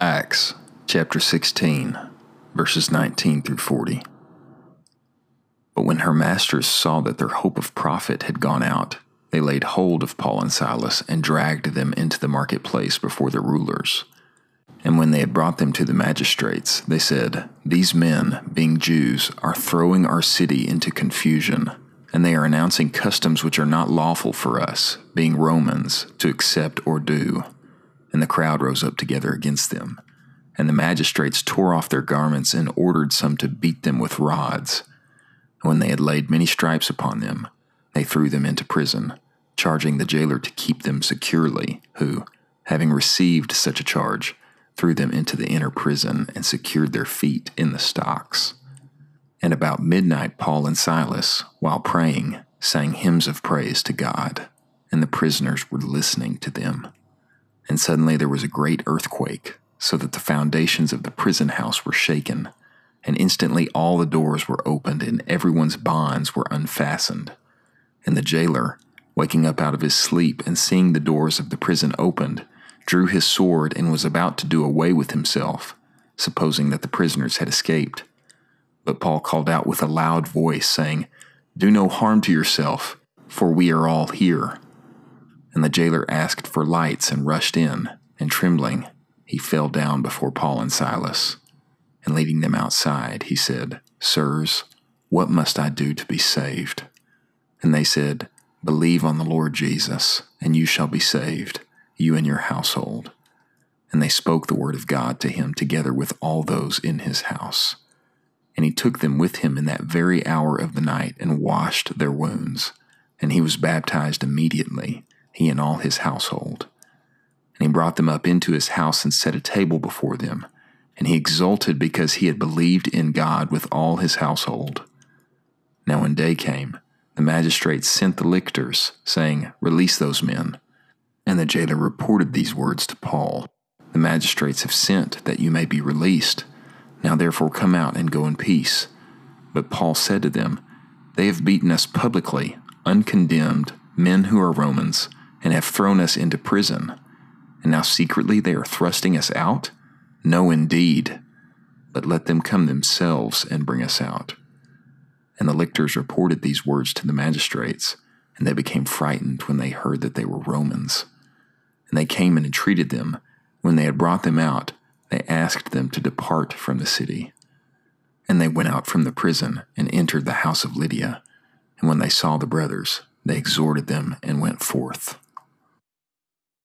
Acts chapter 16, verses 19 through 40. But when her masters saw that their hope of profit had gone out, they laid hold of Paul and Silas and dragged them into the marketplace before the rulers. And when they had brought them to the magistrates, they said, These men, being Jews, are throwing our city into confusion, and they are announcing customs which are not lawful for us, being Romans, to accept or do. And the crowd rose up together against them. And the magistrates tore off their garments and ordered some to beat them with rods. When they had laid many stripes upon them, they threw them into prison, charging the jailer to keep them securely, who, having received such a charge, threw them into the inner prison and secured their feet in the stocks. And about midnight, Paul and Silas, while praying, sang hymns of praise to God, and the prisoners were listening to them. And suddenly there was a great earthquake, so that the foundations of the prison house were shaken, and instantly all the doors were opened and everyone's bonds were unfastened. And the jailer, waking up out of his sleep and seeing the doors of the prison opened, drew his sword and was about to do away with himself, supposing that the prisoners had escaped. But Paul called out with a loud voice, saying, Do no harm to yourself, for we are all here. And the jailer asked for lights and rushed in, and trembling, he fell down before Paul and Silas. And leading them outside, he said, Sirs, what must I do to be saved? And they said, Believe on the Lord Jesus, and you shall be saved, you and your household. And they spoke the word of God to him together with all those in his house. And he took them with him in that very hour of the night and washed their wounds. And he was baptized immediately he and all his household. And he brought them up into his house and set a table before them. And he exulted because he had believed in God with all his household. Now, when day came, the magistrates sent the lictors, saying, Release those men. And the jailer reported these words to Paul The magistrates have sent that you may be released. Now, therefore, come out and go in peace. But Paul said to them, They have beaten us publicly, uncondemned, men who are Romans and have thrown us into prison. And now secretly they are thrusting us out? No, indeed. But let them come themselves and bring us out. And the lictors reported these words to the magistrates, and they became frightened when they heard that they were Romans. And they came and entreated them. When they had brought them out, they asked them to depart from the city. And they went out from the prison and entered the house of Lydia. And when they saw the brothers, they exhorted them and went forth.